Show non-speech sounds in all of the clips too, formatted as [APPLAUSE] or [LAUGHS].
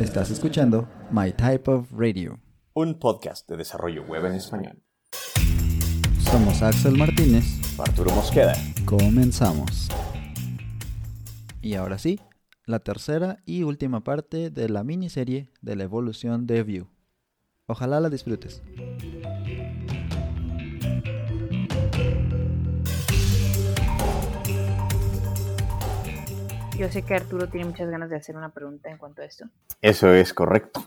Estás escuchando My Type of Radio, un podcast de desarrollo web en español. Somos Axel Martínez, Arturo Mosqueda. Comenzamos. Y ahora sí, la tercera y última parte de la miniserie de la evolución de Vue. Ojalá la disfrutes. Yo sé que Arturo tiene muchas ganas de hacer una pregunta en cuanto a esto. Eso es correcto.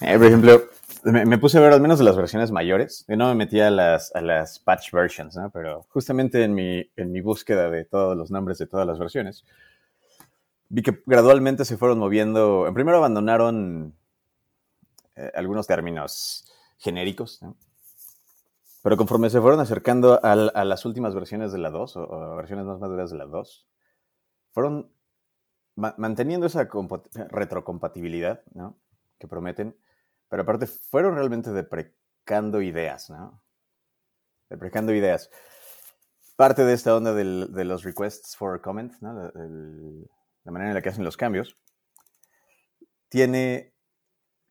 Eh, por ejemplo, me, puse a ver al menos de las versiones mayores. Yo no me metí a las, las patch versions, ¿no? Pero justamente en mi, en mi búsqueda de todos los nombres de todas las versiones, vi que gradualmente se fueron moviendo. En primero abandonaron eh, algunos términos genéricos, ¿no? Pero conforme se fueron acercando a, las últimas versiones de la 2, o, o versiones más maduras de la 2, fueron manteniendo esa retrocompatibilidad que prometen, pero aparte fueron realmente deprecando ideas. Deprecando ideas. Parte de esta onda de los requests for comment, ¿no? la manera en la que hacen los cambios, tiene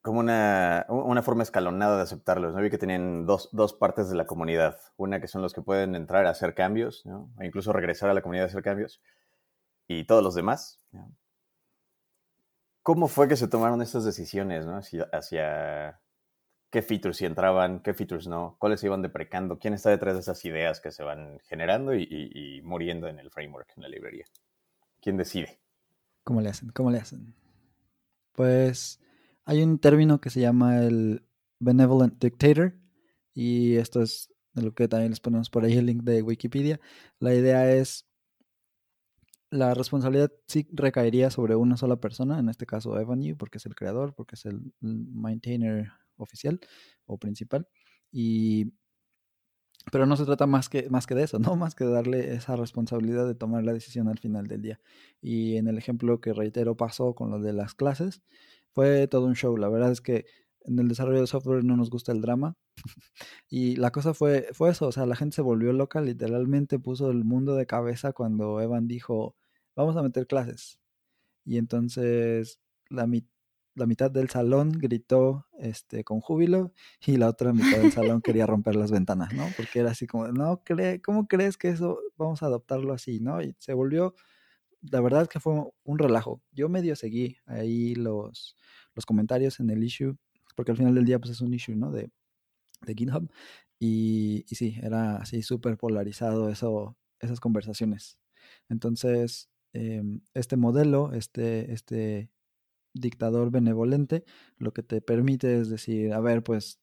como una, una forma escalonada de aceptarlos. ¿no? Vi que tenían dos, dos, partes de la comunidad. Una que son los que pueden entrar a hacer cambios, e incluso regresar a la comunidad a hacer cambios y todos los demás. ¿Cómo fue que se tomaron estas decisiones ¿no? hacia, qué features si entraban, qué features no, cuáles se iban deprecando, quién está detrás de esas ideas que se van generando y, muriendo en el framework, en la librería? ¿Quién decide? ¿Cómo le hacen? ¿Cómo le hacen? Pues hay un término que se llama el benevolent dictator y esto es de lo que también les ponemos por ahí el link de Wikipedia. La idea es la responsabilidad sí recaería sobre una sola persona, en este caso Evan porque es el creador, porque es el maintainer oficial o principal. Y pero no se trata más que, más que de eso, ¿no? [LAUGHS] Más que darle esa responsabilidad de tomar la decisión al final del día. Y en el ejemplo que reitero pasó con lo de las clases, fue todo un show. La verdad es que en el desarrollo de software no nos gusta el drama. y la cosa fue, fue eso, o sea, la gente se volvió loca, literalmente puso el mundo de cabeza cuando Evan dijo, vamos a meter clases. Y entonces la, la mitad del salón gritó este, con júbilo y la otra mitad del salón [LAUGHS] quería romper las ventanas, ¿no? Porque era así como, no, cree, ¿cómo crees que eso vamos a adoptarlo así, ¿no? Y se volvió, la verdad es que fue un relajo. Yo medio seguí ahí los, los comentarios en el issue, porque al final del día pues es un issue, ¿no? De, de GitHub. Y, y sí, era así súper polarizado eso, esas conversaciones. Entonces, Em, este modelo, este, este dictador benevolente, lo que te permite es decir, a ver, pues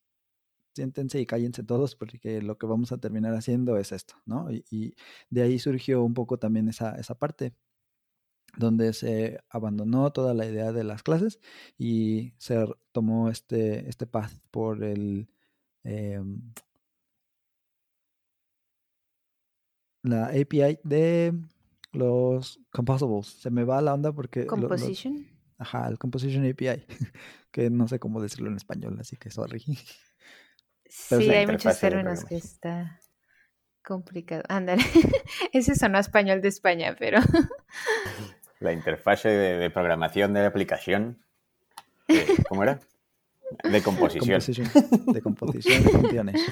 siéntense y cállense todos porque lo que vamos a terminar haciendo es esto, ¿no? Y, de ahí surgió un poco también esa, esa parte donde se abandonó toda la idea de las clases y se tomó este, este path por el... Em, la API de los composables. Se me va la onda porque... Composition. ajá, el Composition API, [LAUGHS] que no sé cómo decirlo en español, así que sorry. [LAUGHS] sí, hay muchos términos que está complicado. Ándale, [LAUGHS] ese sonó español de España, pero... la interfase de, programación de la aplicación, eh, ¿cómo era? De composición. De composición de funciones.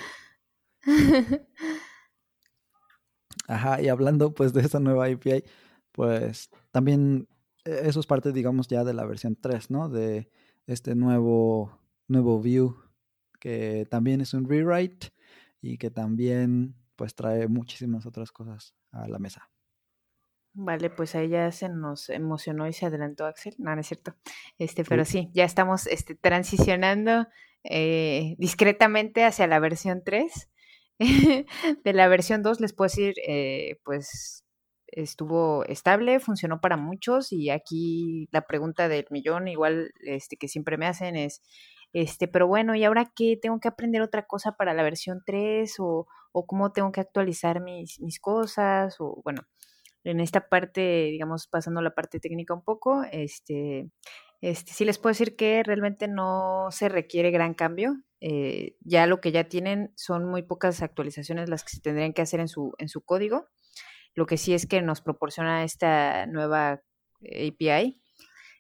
Ajá, y hablando pues de esa nueva API, pues también eh, eso es parte, digamos, ya de la versión 3, ¿no? De este nuevo, nuevo view que también es un rewrite y que también pues trae muchísimas otras cosas a la mesa. Vale, pues ahí ya se nos emocionó y se adelantó Axel. No, no es cierto. Este, pero sí, ya estamos este, transicionando eh, discretamente hacia la versión 3. [LAUGHS] de la versión 2 les puedo decir, eh, pues estuvo estable, funcionó para muchos y aquí la pregunta del millón igual este, que siempre me hacen es, este, pero bueno, ¿y ahora qué? ¿Tengo que aprender otra cosa para la versión 3 o, o cómo tengo que actualizar mis, mis cosas? O bueno, en esta parte, digamos, pasando la parte técnica un poco, este, este, sí les puedo decir que realmente no se requiere gran cambio. Eh, ya lo que ya tienen son muy pocas actualizaciones las que se tendrían que hacer en su, en su código. Lo que sí es que nos proporciona esta nueva API.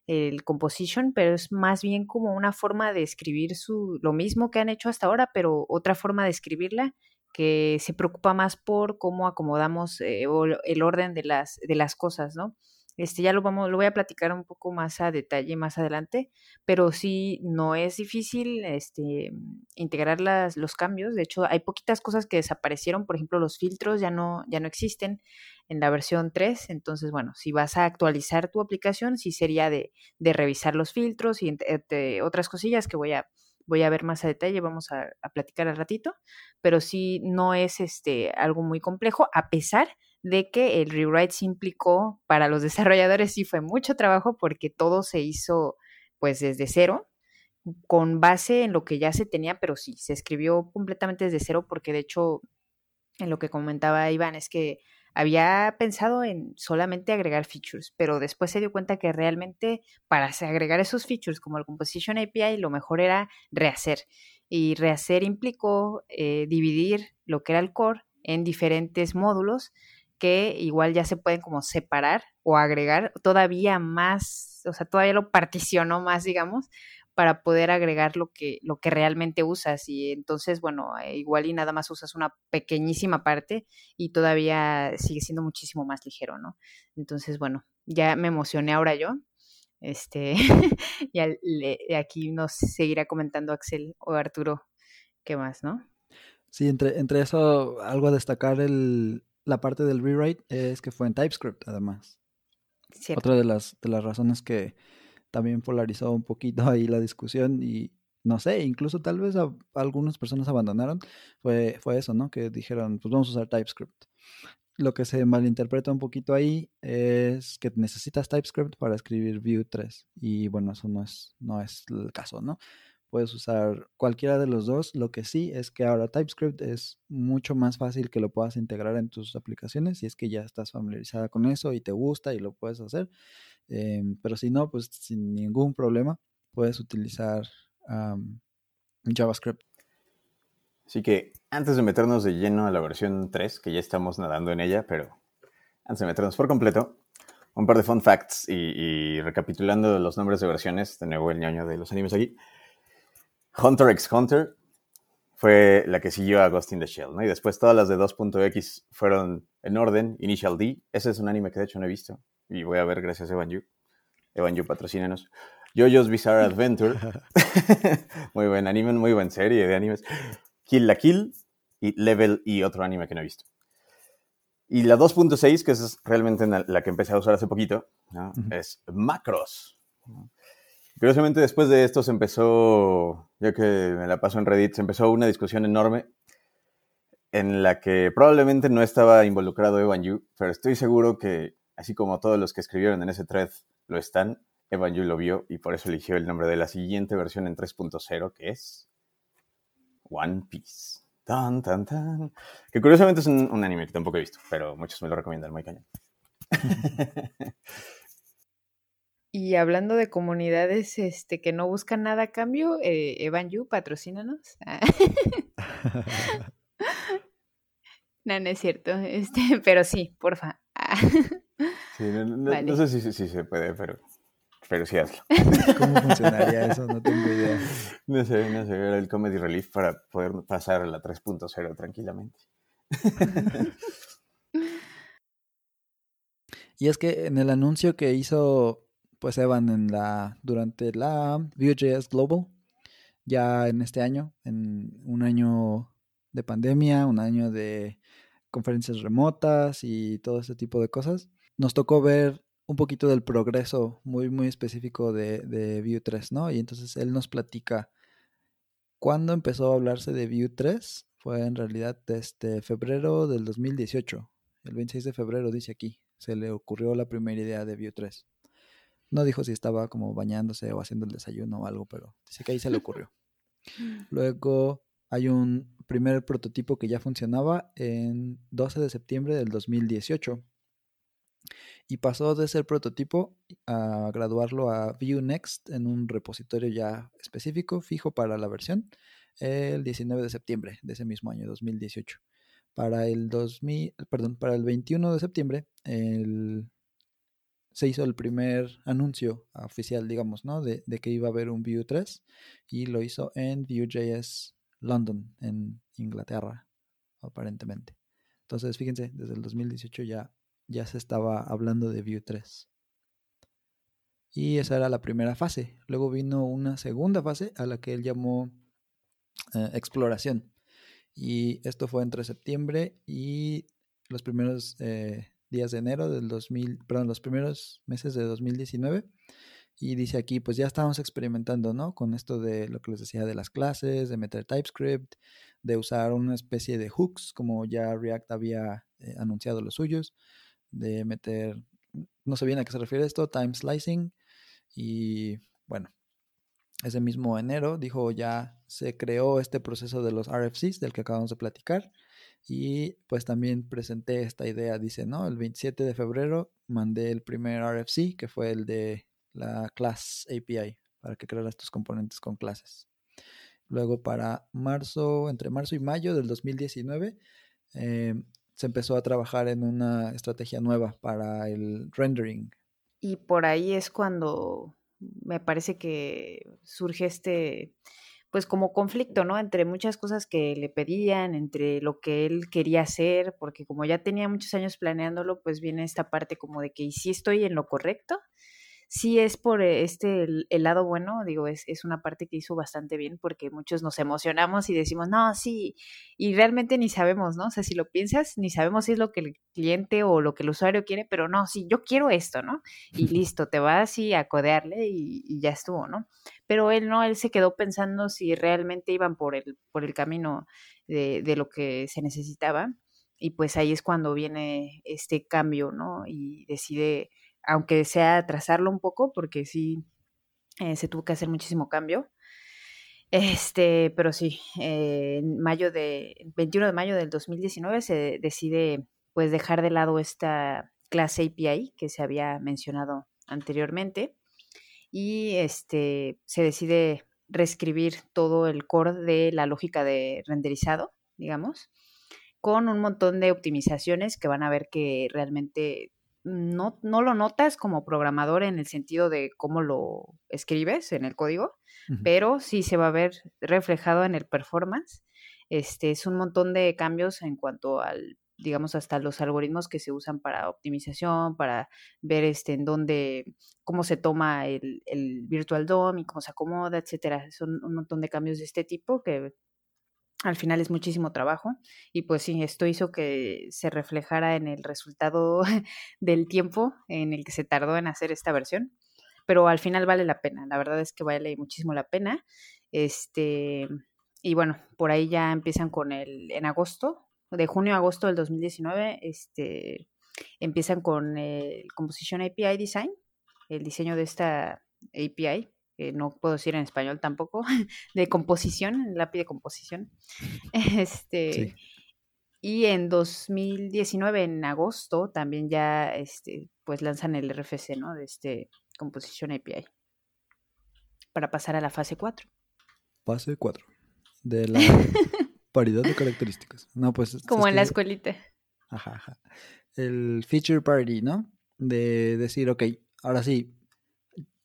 el composition, pero es más bien como una forma de escribir su, lo mismo que han hecho hasta ahora, pero otra forma de escribirla que se preocupa más por cómo acomodamos eh, el orden de las, de las cosas, ¿no? Este ya lo vamos, lo voy a platicar un poco más a detalle más adelante, pero sí no es difícil este, integrar las, los cambios. De hecho, hay poquitas cosas que desaparecieron, por ejemplo, los filtros ya no, ya no existen en la versión 3. Entonces, bueno, si vas a actualizar tu aplicación, sí sería de, de revisar los filtros y otras cosillas que voy a, voy a ver más a detalle, vamos a, platicar al ratito, pero sí no es este algo muy complejo, a pesar de que el rewrite se implicó para los [LAUGHS] desarrolladores sí fue mucho trabajo porque todo se hizo pues desde cero, con base en lo que ya se tenía, pero sí, se escribió completamente desde cero porque de hecho, en lo que comentaba Iván, es que había pensado en solamente agregar features, pero después se dio cuenta que realmente para agregar esos features como el Composition API, lo mejor era rehacer. Y rehacer implicó eh, dividir lo que era el core en diferentes módulos que igual ya se pueden como separar o agregar todavía más, o sea, todavía lo particionó más, digamos, para poder agregar lo que, lo que realmente usas. Y entonces, bueno, eh, igual y nada más usas una pequeñísima parte y todavía sigue siendo muchísimo más ligero, ¿no? Entonces, bueno, ya me emocioné ahora yo. Este, [LAUGHS] y aquí nos seguirá comentando Axel o Arturo qué más, ¿no? Sí, entre, entre eso, algo a destacar el, la parte del rewrite es que fue en TypeScript, además. Otra de las, de las razones que también polarizó un poquito [LAUGHS] ahí la discusión y no sé, incluso tal vez algunas personas abandonaron, fue, fue eso, ¿no? Que dijeron, pues vamos a usar TypeScript. Lo que se malinterpreta un poquito ahí es que necesitas TypeScript para escribir Vue 3 y bueno, eso no es, no es el caso, ¿no? puedes usar cualquiera de los dos. Lo que sí es que ahora TypeScript es mucho más fácil que lo puedas integrar en tus aplicaciones si es que ya estás familiarizada con eso y te gusta y lo puedes hacer. Em, pero si no, pues sin ningún problema puedes utilizar JavaScript. Así que antes de meternos de lleno a la versión 3, que ya estamos nadando en ella, pero antes de meternos por completo, un par de fun facts y, recapitulando los nombres de versiones, de nuevo el ñoño de los animes aquí. Hunter x Hunter fue la que siguió a Ghost in the Shell, ¿no? Y después todas las de 2.x fueron en orden, Initial D. Ese es un anime que de hecho no he visto y voy a ver gracias Evan Yu. Evan Yu, patrocínanos. JoJo's Bizarre Adventure. [LAUGHS] muy buen anime, muy buena serie de animes. Kill la Kill y Level y otro anime que no he visto. Y la 2.6, que es realmente la que empecé a usar hace poquito, es Macros. Curiosamente, después de esto se empezó, ya que me la paso en Reddit, se empezó una discusión enorme en la que probablemente no estaba involucrado Evan Yu, pero estoy seguro que, así como todos los que escribieron en ese thread lo están, Evan Yu lo vio y por eso eligió el nombre de la siguiente versión en 3.0, que es One Piece. Tan, tan, tan. Que curiosamente es un, un, anime que tampoco he visto, pero muchos me lo recomiendan, muy cañón. [LAUGHS] Y hablando de comunidades este, que no buscan nada a cambio, eh, Evan Yu, patrocínanos. [LAUGHS] [LAUGHS] no, no es cierto. Este, pero sí, porfa. Sí, no, sé si, si, se puede, pero, pero sí hazlo. [LAUGHS] ¿Cómo funcionaría eso? No tengo idea. No sé, no sé, el Comedy Relief para poder pasar a la 3.0 tranquilamente. [LAUGHS] y es que en el anuncio que hizo pues Evan en la, durante la Vue.js Global, ya en este año, en un año de pandemia, un año de conferencias remotas y todo ese tipo de cosas, nos tocó ver un poquito del progreso muy, muy específico de, de Vue 3, ¿no? Y entonces él nos platica cuándo empezó a hablarse de Vue 3. Fue en realidad desde febrero del 2018. El 26 de febrero dice aquí. Se le ocurrió la primera idea de Vue 3. No dijo si estaba como bañándose o haciendo el desayuno o algo, pero dice que ahí se le ocurrió. [LAUGHS] Luego hay un primer prototipo que ya funcionaba en 12 de septiembre del 2018. Y pasó de ser prototipo a graduarlo a Vue Next en un repositorio ya específico, fijo para la versión, el 19 de septiembre de ese mismo año, 2018. Para el 2000, perdón, para el 21 de septiembre, el se hizo el primer anuncio oficial, digamos, ¿no? De, de, que iba a haber un Vue 3 y lo hizo en Vue.js London, en Inglaterra, aparentemente. Entonces, fíjense, desde el 2018 ya, ya se estaba hablando de Vue 3. Y esa era la primera fase. Luego vino una segunda fase a la que él llamó eh, exploración. Y esto fue entre septiembre y los primeros eh, días de enero del 2000, perdón, los primeros meses de 2019. Y dice aquí, pues ya estábamos experimentando, ¿no? Con esto de lo que les decía de las clases, de meter TypeScript, de usar una especie de hooks, como ya React había eh, anunciado los suyos, de meter, no sé bien a qué se refiere esto, time slicing. Y bueno, ese mismo enero dijo ya se creó este proceso de los RFCs del que acabamos de platicar. Y pues también presenté esta idea, dice, ¿no? El 27 de febrero mandé el primer RFC, que fue el de la Class API, para que crearas tus componentes con clases. Luego para marzo, entre marzo y mayo del 2019, eh, se empezó a trabajar en una estrategia nueva para el rendering. Y por ahí es cuando me parece que surge este, pues como conflicto, ¿no? Entre muchas cosas que le pedían, entre lo que él quería hacer, porque como ya tenía muchos años planeándolo, pues viene esta parte como de que, ¿y si estoy en lo correcto? Sí es por este el, lado bueno, digo, es, es, una parte que hizo bastante bien porque muchos nos emocionamos y decimos, no, sí, y realmente ni sabemos, ¿no? O sea, si lo piensas, ni sabemos si es lo que el cliente o lo que el usuario quiere, pero no, sí, yo quiero esto, ¿no? Y [LAUGHS] listo, te vas así a codearle y, y ya estuvo, ¿no? Pero él no, él se quedó pensando si realmente iban por el, por el camino de, de lo que se necesitaba. Y pues ahí es cuando viene este cambio, ¿no? Y decide aunque sea atrasarlo un poco, porque sí eh, se tuvo que hacer muchísimo cambio. Este, pero sí, eh, en mayo de, 21 de mayo del 2019 se decide pues dejar de lado esta clase API que se había mencionado anteriormente y este se decide reescribir todo el core de la lógica de renderizado, digamos, con un montón de optimizaciones que van a ver que realmente no, no lo notas como programador en el sentido de cómo lo escribes en el código, pero sí se va a ver reflejado en el performance. Este es un montón de cambios en cuanto al, digamos, hasta los algoritmos que se usan para optimización, para ver este en dónde, cómo se toma el, el Virtual DOM y cómo se acomoda, etcétera. Son un montón de cambios de este tipo que al final es muchísimo trabajo y pues sí, esto hizo que se reflejara en el resultado [LAUGHS] del tiempo en el que se tardó en hacer esta versión, pero al final vale la pena, la verdad es que vale muchísimo la pena. Este, y bueno, por ahí ya empiezan con el en agosto, de junio a agosto del 2019, este empiezan con el Composition API Design, el diseño de esta API no puedo decir en español tampoco, [LAUGHS] de composición, lápiz de composición. [LAUGHS] [LAUGHS] Este, Y en 2019, en agosto, también ya este, pues lanzan el RFC, ¿no? De este Composition API. Para pasar a la fase 4. Fase 4. De la paridad de características. No, pues. Como en la escuelita. Ajá, ajá. El feature party, ¿no? De decir, ok, ahora sí,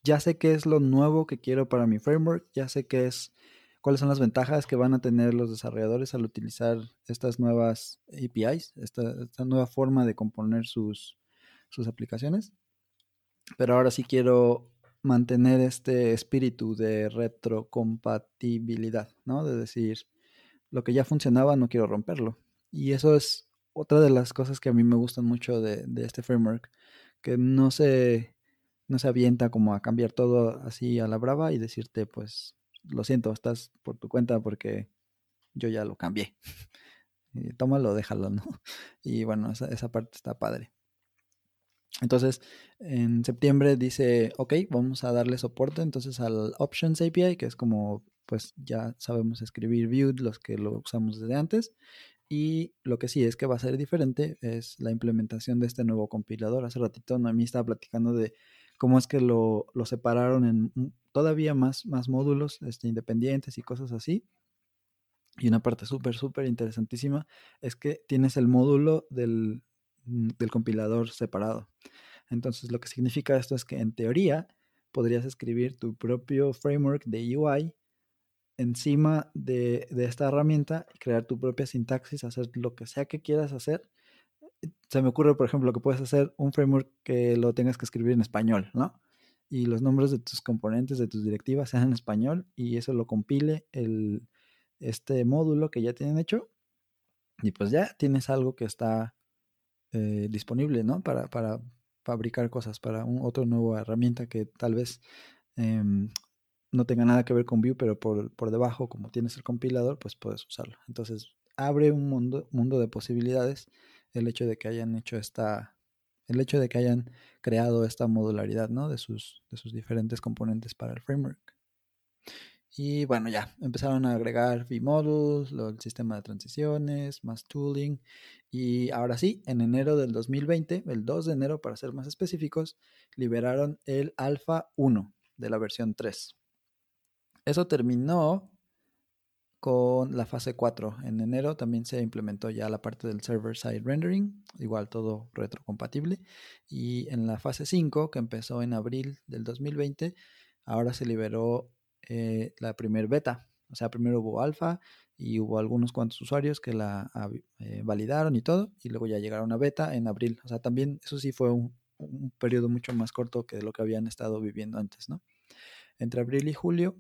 ya sé qué es lo nuevo que quiero para mi framework, ya sé qué es, cuáles son las ventajas que van a tener los desarrolladores al utilizar estas nuevas APIs, esta, nueva forma de componer sus, sus aplicaciones. Pero ahora sí quiero mantener este espíritu de retrocompatibilidad, ¿no? De decir, lo que ya funcionaba no quiero romperlo. Y eso es otra de las cosas que a mí me gustan mucho de, de este framework, que no se no se avienta como a cambiar todo así a la brava y decirte, pues, lo siento, estás por tu cuenta porque yo ya lo cambié. [LAUGHS] tómalo, déjalo, ¿no? [LAUGHS] Y bueno, esa, esa parte está padre. Entonces, en septiembre dice, ok, vamos a darle soporte entonces al Options API, que es como, pues ya sabemos escribir Vue, los que lo usamos desde antes. Y lo que sí es que va a ser diferente es la implementación de este nuevo compilador. Hace ratito mí estaba platicando de cómo es que lo, separaron en todavía más, módulos este, independientes y cosas así. Y una parte súper, súper interesantísima es que tienes el módulo del, mm, del, compilador separado. Entonces lo que significa esto es que en teoría podrías escribir tu propio framework de UI encima de, esta herramienta crear tu propia sintaxis, hacer lo que sea que quieras hacer. Se me ocurre, por ejemplo, que puedes hacer un framework que lo tengas que escribir en español, ¿no? Y los nombres de tus componentes, de tus directivas sean en español y eso lo compile el, este módulo que ya tienen hecho. Y pues ya tienes algo que está eh, disponible, ¿no? Para, para fabricar cosas, para un, otra nueva herramienta que tal vez em, no tenga nada que ver con Vue, pero por, por, debajo, como tienes el compilador, pues puedes usarlo. Entonces, abre un mundo, mundo de posibilidades el hecho de que hayan hecho esta, el hecho de que hayan creado esta modularidad, ¿no? De sus, de sus diferentes componentes para el framework. Y bueno, ya empezaron a agregar vModels, el sistema de transiciones, más tooling. Y ahora sí, en enero del 2020, el 2 de enero para ser más específicos, liberaron el Alpha 1 de la versión 3. Eso terminó con la fase 4. En enero también se implementó ya la parte del server-side rendering, igual todo retrocompatible. Y en la fase 5, que empezó en abril del 2020, ahora se liberó eh, la primer beta. O sea, primero hubo alfa y hubo algunos cuantos usuarios que la eh, validaron y todo, y luego ya llegaron a beta en abril. O sea, también eso sí fue un, periodo mucho más corto que lo que habían estado viviendo antes, ¿no? Entre abril y julio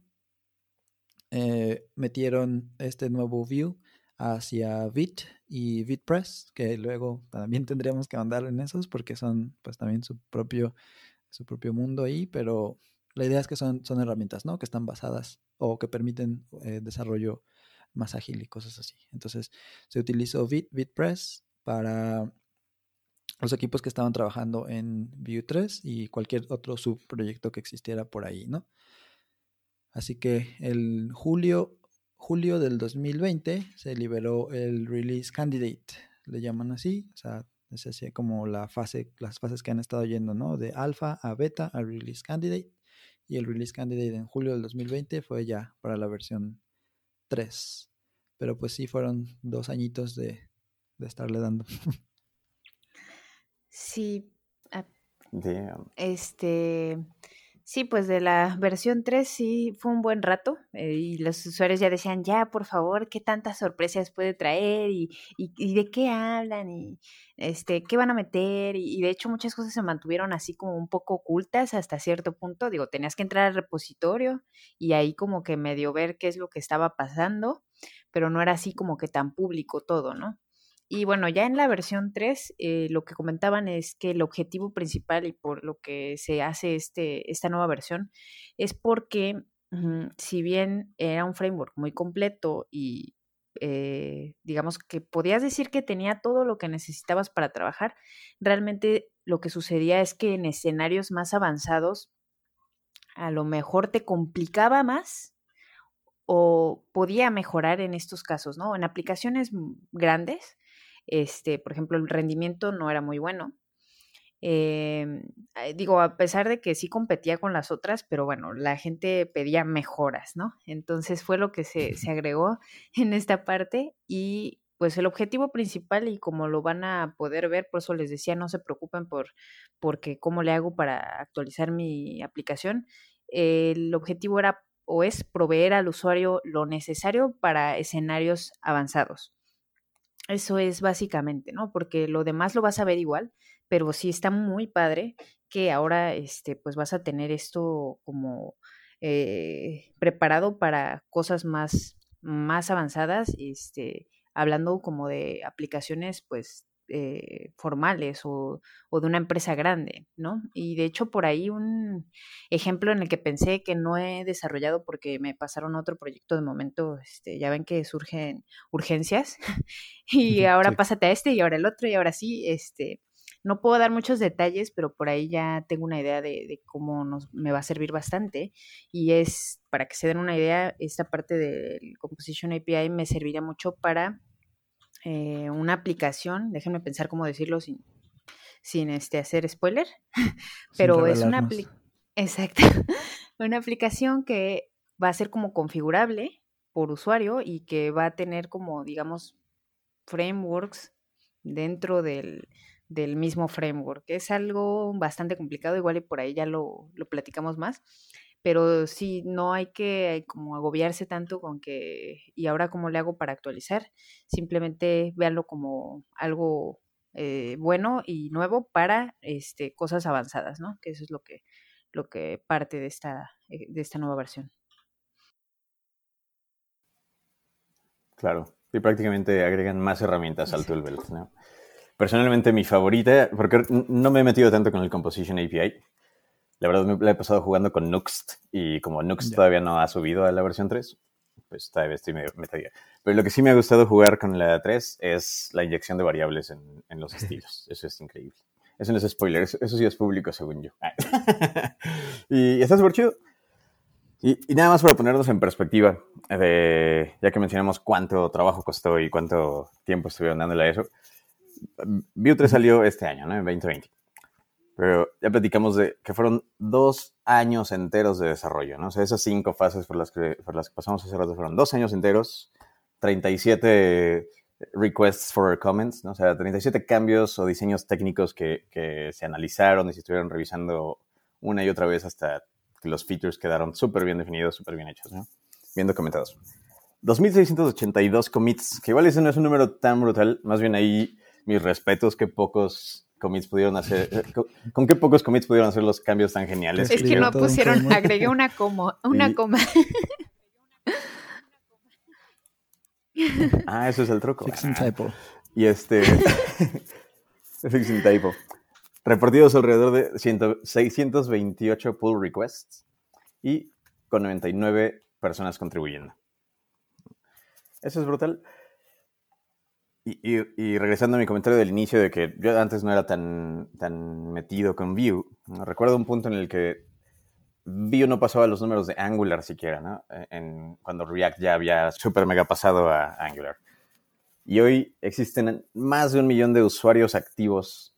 eh, metieron este nuevo view hacia Vit y VitPress, que luego también [LAUGHS] tendríamos que andar en esos porque son pues también su propio, su propio mundo ahí, pero la idea es que son, son herramientas, ¿no? Que están basadas o que permiten eh, desarrollo más ágil y cosas así. Entonces, se utilizó Vit, VitPress para los equipos que estaban trabajando en Vue 3 y cualquier otro subproyecto que existiera por ahí, ¿no? Así que el julio, julio del 2020 se liberó el Release Candidate, le llaman así, o sea, es así como la fase, las fases que han estado yendo, ¿no? De alfa a beta a Release Candidate y el release candidate en julio del 2020 fue ya para la versión 3. Pero pues sí fueron dos añitos de, de estarle dando. [LAUGHS] Sí. Este, Sí, pues de la versión 3 sí fue un buen rato eh, y los usuarios ya decían, ya, por favor, qué tantas sorpresas puede traer y, y, de qué hablan y este, qué van a meter y, de hecho muchas cosas se mantuvieron así como un poco ocultas hasta cierto punto. Digo, tenías que entrar al repositorio y ahí como que medio ver qué es lo que estaba pasando, pero no era así como que tan público todo, ¿no? Y bueno, ya en la versión 3, eh, lo que comentaban es que el objetivo principal y por lo que se hace este, esta nueva versión es porque, si bien era un framework muy completo y eh, digamos que podías decir que tenía todo lo que necesitabas para trabajar, realmente lo que sucedía es que en escenarios más avanzados a lo mejor te complicaba más o podía mejorar en estos casos, ¿no? En aplicaciones grandes, este, por ejemplo, el rendimiento no era muy bueno. Em, digo, a pesar de que sí competía con las otras, pero bueno, la gente pedía mejoras, ¿no? Entonces fue lo que se, se [LAUGHS] agregó en esta parte y pues el objetivo principal y como lo van a poder ver, por eso les decía, no se preocupen por porque cómo le hago para actualizar mi aplicación. El objetivo era o es proveer al usuario lo necesario para escenarios avanzados. Eso es básicamente, ¿no? Porque lo demás lo vas a ver igual, pero sí está muy padre que ahora, este, pues vas a tener esto como eh, preparado para cosas más, más avanzadas, este, hablando como de aplicaciones, pues eh, formales o, de una empresa grande, ¿no? Y de hecho por ahí un ejemplo en el que pensé que no he desarrollado porque me pasaron otro proyecto de momento, este, ya ven que surgen urgencias [LAUGHS] y ahora pásate a este y ahora el otro y ahora sí, este, no puedo dar muchos detalles, pero por ahí ya tengo una idea de, cómo nos, me va a servir bastante. Y es, para que se den una idea, esta parte del Composition API me serviría mucho para eh, una aplicación, déjenme pensar cómo decirlo sin, sin este, hacer spoiler, [LAUGHS] pero es una, Exacto. [LAUGHS] una aplicación que va a ser como configurable por usuario y que va a tener como, digamos, frameworks dentro del, del mismo framework. Es algo bastante complicado, igual y por ahí ya lo, lo platicamos más, pero sí, no hay que como agobiarse tanto con que, ¿y ahora cómo le hago para actualizar? Simplemente véanlo como algo eh, bueno y nuevo para este, cosas avanzadas, ¿no? Que eso es lo que, lo que parte de esta, eh, de esta nueva versión. Claro, y prácticamente agregan más herramientas al toolbelt, ¿no? Personalmente mi favorita, porque no me he metido tanto con el Composition API, la verdad me la he pasado jugando con Nuxt y como Nuxt todavía no ha subido a la versión 3, pues todavía estoy medio metida. Pero lo que sí me ha gustado jugar con la 3 es la inyección de variables en, en los [LAUGHS] estilos. Eso es increíble. Eso no es spoiler, eso, sí es público según yo. [LAUGHS] y está súper chido. Y, y, nada más para ponernos en perspectiva, de, ya que mencionamos cuánto trabajo costó y cuánto tiempo estuvieron dándole a eso, Vue 3 salió este año, ¿no? En 2020 pero ya platicamos de que fueron dos años enteros de desarrollo, ¿no? O sea, esas cinco fases por las que, por las que pasamos hace rato fueron dos años enteros, 37 requests for comments, ¿no? O sea, 37 cambios o diseños técnicos que, que se analizaron y se estuvieron revisando una y otra vez hasta que los features quedaron súper bien definidos, súper bien hechos, ¿no? Bien documentados. 2.682 commits, que igual ese no es un número tan brutal, más bien ahí mis respetos que pocos commits pudieron hacer, eh, con, qué pocos commits pudieron hacer los cambios tan geniales. Es que no pusieron, agregué una como, una coma. Ah, eso es el truco. Fixing typo. Y este, [LAUGHS] fixing typo. Repartidos alrededor de 628 pull requests y con 99 personas contribuyendo. Eso es brutal. Y, regresando a mi comentario del inicio de que yo antes no era tan, tan metido con Vue, recuerdo un punto en el que Vue no pasaba los números de Angular siquiera, ¿no? E, en, cuando React ya había super mega pasado a Angular. Y hoy existen más de un millón de usuarios activos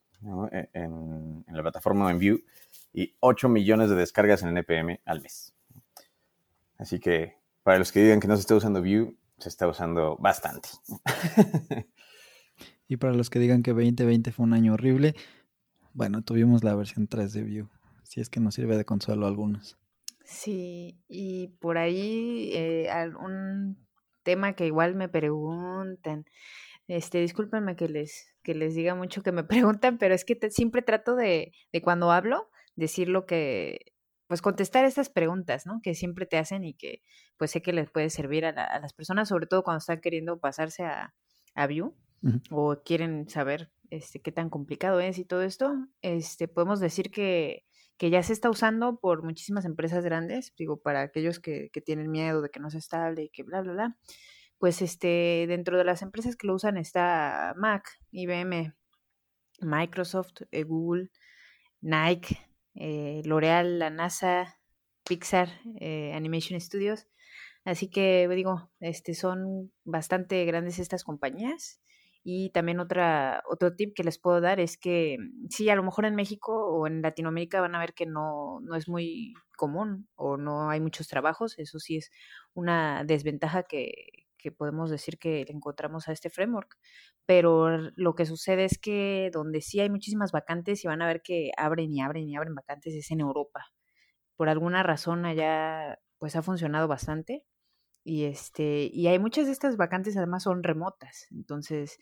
e, en, en, la plataforma en Vue y 8 millones de descargas en NPM al mes. Así que para los que digan que no se está usando Vue, se está usando bastante. [LAUGHS] Y para los que digan que 2020 fue un año horrible, bueno, tuvimos la versión 3 de Vue, si es que nos sirve de consuelo a algunos. Sí, y por ahí eh, algún tema que igual me preguntan. Este, discúlpenme que les, que les diga mucho que me [LAUGHS] preguntan, pero es que siempre trato de, de cuando hablo decir lo que, pues contestar estas preguntas, ¿no? Que siempre te hacen y que pues sé que les puede servir a, las personas, sobre todo cuando están queriendo pasarse a, a O quieren saber este, qué tan complicado es y todo esto, este, podemos decir que, que ya se está usando por muchísimas empresas grandes, digo, para aquellos que, que, tienen miedo de que no sea estable y que bla, bla, bla, pues este, dentro de las empresas que lo usan está Mac, IBM, Microsoft, eh, Google, Nike, eh, L'Oreal, la NASA, Pixar, eh, Animation Studios. Así que digo, este, son bastante grandes estas compañías y también otra, otro tip que les puedo dar es que mm, sí, a lo mejor en México o en Latinoamérica van a ver que no, no es muy común o no hay muchos trabajos. Eso sí es una desventaja que, que podemos decir que le encontramos a este framework. Pero lo que sucede es que donde sí hay muchísimas vacantes y van a ver que abren y abren y abren vacantes es en Europa. Por alguna razón allá pues ha funcionado bastante y, este, y hay muchas de estas vacantes además son remotas. Entonces,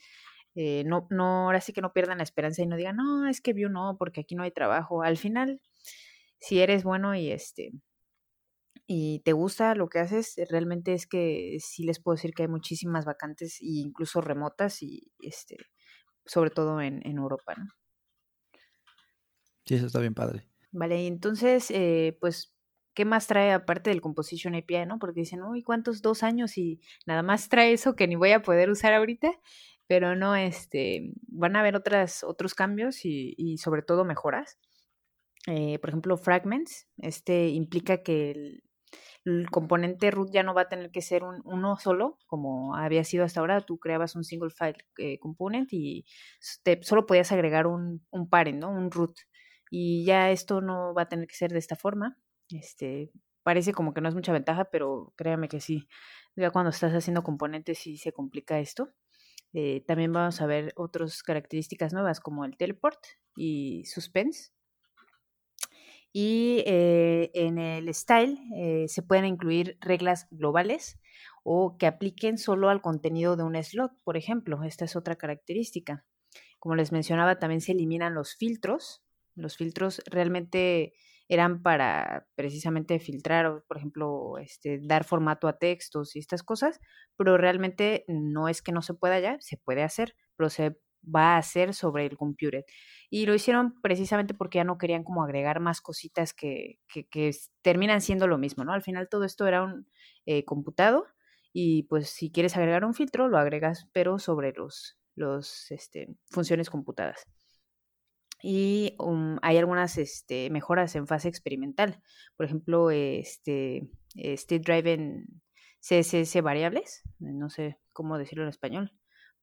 eh, no, no, ahora sí que no pierdan la esperanza y no digan, no, es que vio no, porque aquí no hay trabajo. Al final, si eres bueno y este y te gusta lo que haces, realmente es que sí les puedo decir que hay muchísimas vacantes, e incluso remotas, y este, sobre todo en, en Europa, ¿no? Sí, eso está bien padre. Vale, entonces, eh, pues ¿qué más trae aparte del Composition API, no? Porque dicen, uy, ¿cuántos dos años? Y nada más trae eso que ni voy a poder usar ahorita, pero no, este, van a haber otras, otros cambios y, y sobre todo mejoras. Eh, por ejemplo, fragments, este implica que el, componente root ya no va a tener que ser un, uno solo, como había sido hasta ahora. Tú creabas un single file eh, component y te, solo podías agregar un, un parent, ¿no? Un root. Y ya esto no va a tener que ser de esta forma. Este, parece como que no es mucha ventaja, pero créame que sí. Ya cuando estás haciendo componentes sí se complica esto. Eh, también vamos a ver otras características nuevas como el teleport y suspense. Y eh, en el style eh, se pueden incluir reglas globales o que apliquen solo al contenido de un slot, por ejemplo. Esta es otra característica. Como les mencionaba, también se eliminan los filtros. Los filtros realmente eran para precisamente filtrar, por ejemplo, este, dar formato a textos y estas cosas, pero realmente no es que no se pueda ya, se puede hacer, pero se va a hacer sobre el computer. Y lo hicieron precisamente porque ya no querían como agregar más cositas que, que, terminan siendo lo mismo, ¿no? Al final todo esto era un eh, computado y pues si quieres agregar un filtro, lo agregas, pero sobre los, los este, funciones computadas y um, hay algunas este, mejoras en fase experimental. Por ejemplo, este, State Drive en CSS variables, no sé cómo decirlo en español,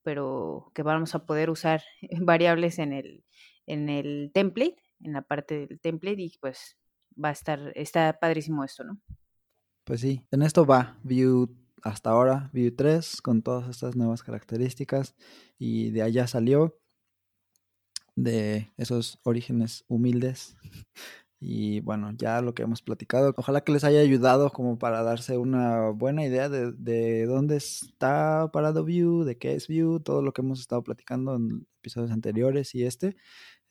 pero que vamos a poder usar [LAUGHS] variables en el, en el template, en la parte del template y pues va a estar, está padrísimo esto, ¿no? Pues sí, en esto va Vue hasta ahora, Vue 3 con todas estas nuevas características y de allá salió de esos orígenes humildes. [LAUGHS] Y bueno, ya lo que hemos platicado, ojalá que les haya ayudado como para darse una buena idea de, dónde está parado View, de qué es View, todo lo que hemos estado platicando en episodios anteriores y este.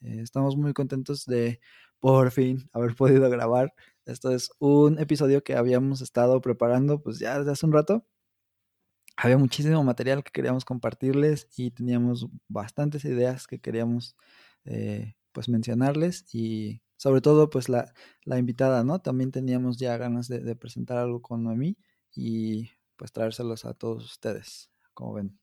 Eh, estamos muy contentos de por fin haber podido grabar. Esto es un episodio que habíamos estado preparando pues ya desde hace un rato. Había muchísimo material que queríamos compartirles y teníamos bastantes ideas que queríamos eh, pues mencionarles y sobre todo pues la, la, invitada, ¿no? También teníamos ya ganas de, presentar algo con Noemí y pues traérselos a todos ustedes, como ven.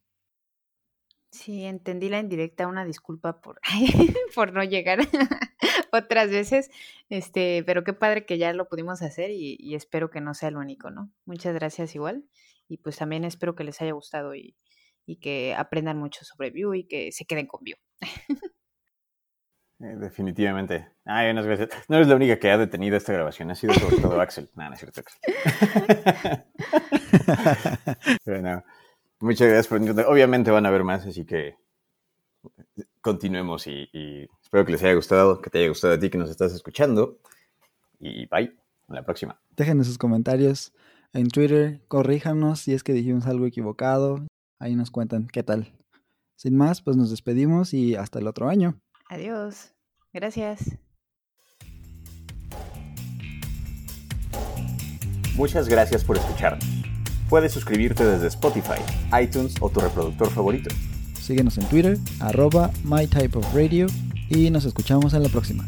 Sí, entendí la indirecta, una disculpa por, [LAUGHS] por no llegar [LAUGHS] otras veces, este, pero qué padre que ya lo pudimos hacer y, y, espero que no sea el único, ¿no? Muchas gracias igual y pues también espero que les haya gustado y, y que aprendan mucho sobre Vue y que se queden con Vue. Eh, definitivamente. Ay, unas veces. No eres la única que ha detenido esta grabación, ha sido sobre todo Axel. No, no es cierto, Axel. [LAUGHS] Pero Muchas gracias por Obviamente van a haber más, así que continuemos y, y, espero que les haya gustado, que te haya gustado a ti que nos estás escuchando. Y bye. Hasta la próxima. Déjenos sus comentarios en Twitter, corríjanos si es que dijimos algo equivocado. Ahí nos cuentan qué tal. Sin más, pues nos despedimos y hasta el otro año. Adiós. Gracias. Muchas gracias por escucharnos. Puedes suscribirte desde Spotify, iTunes o tu reproductor favorito. Síguenos en Twitter, arroba mytypeofradio y nos escuchamos en la próxima.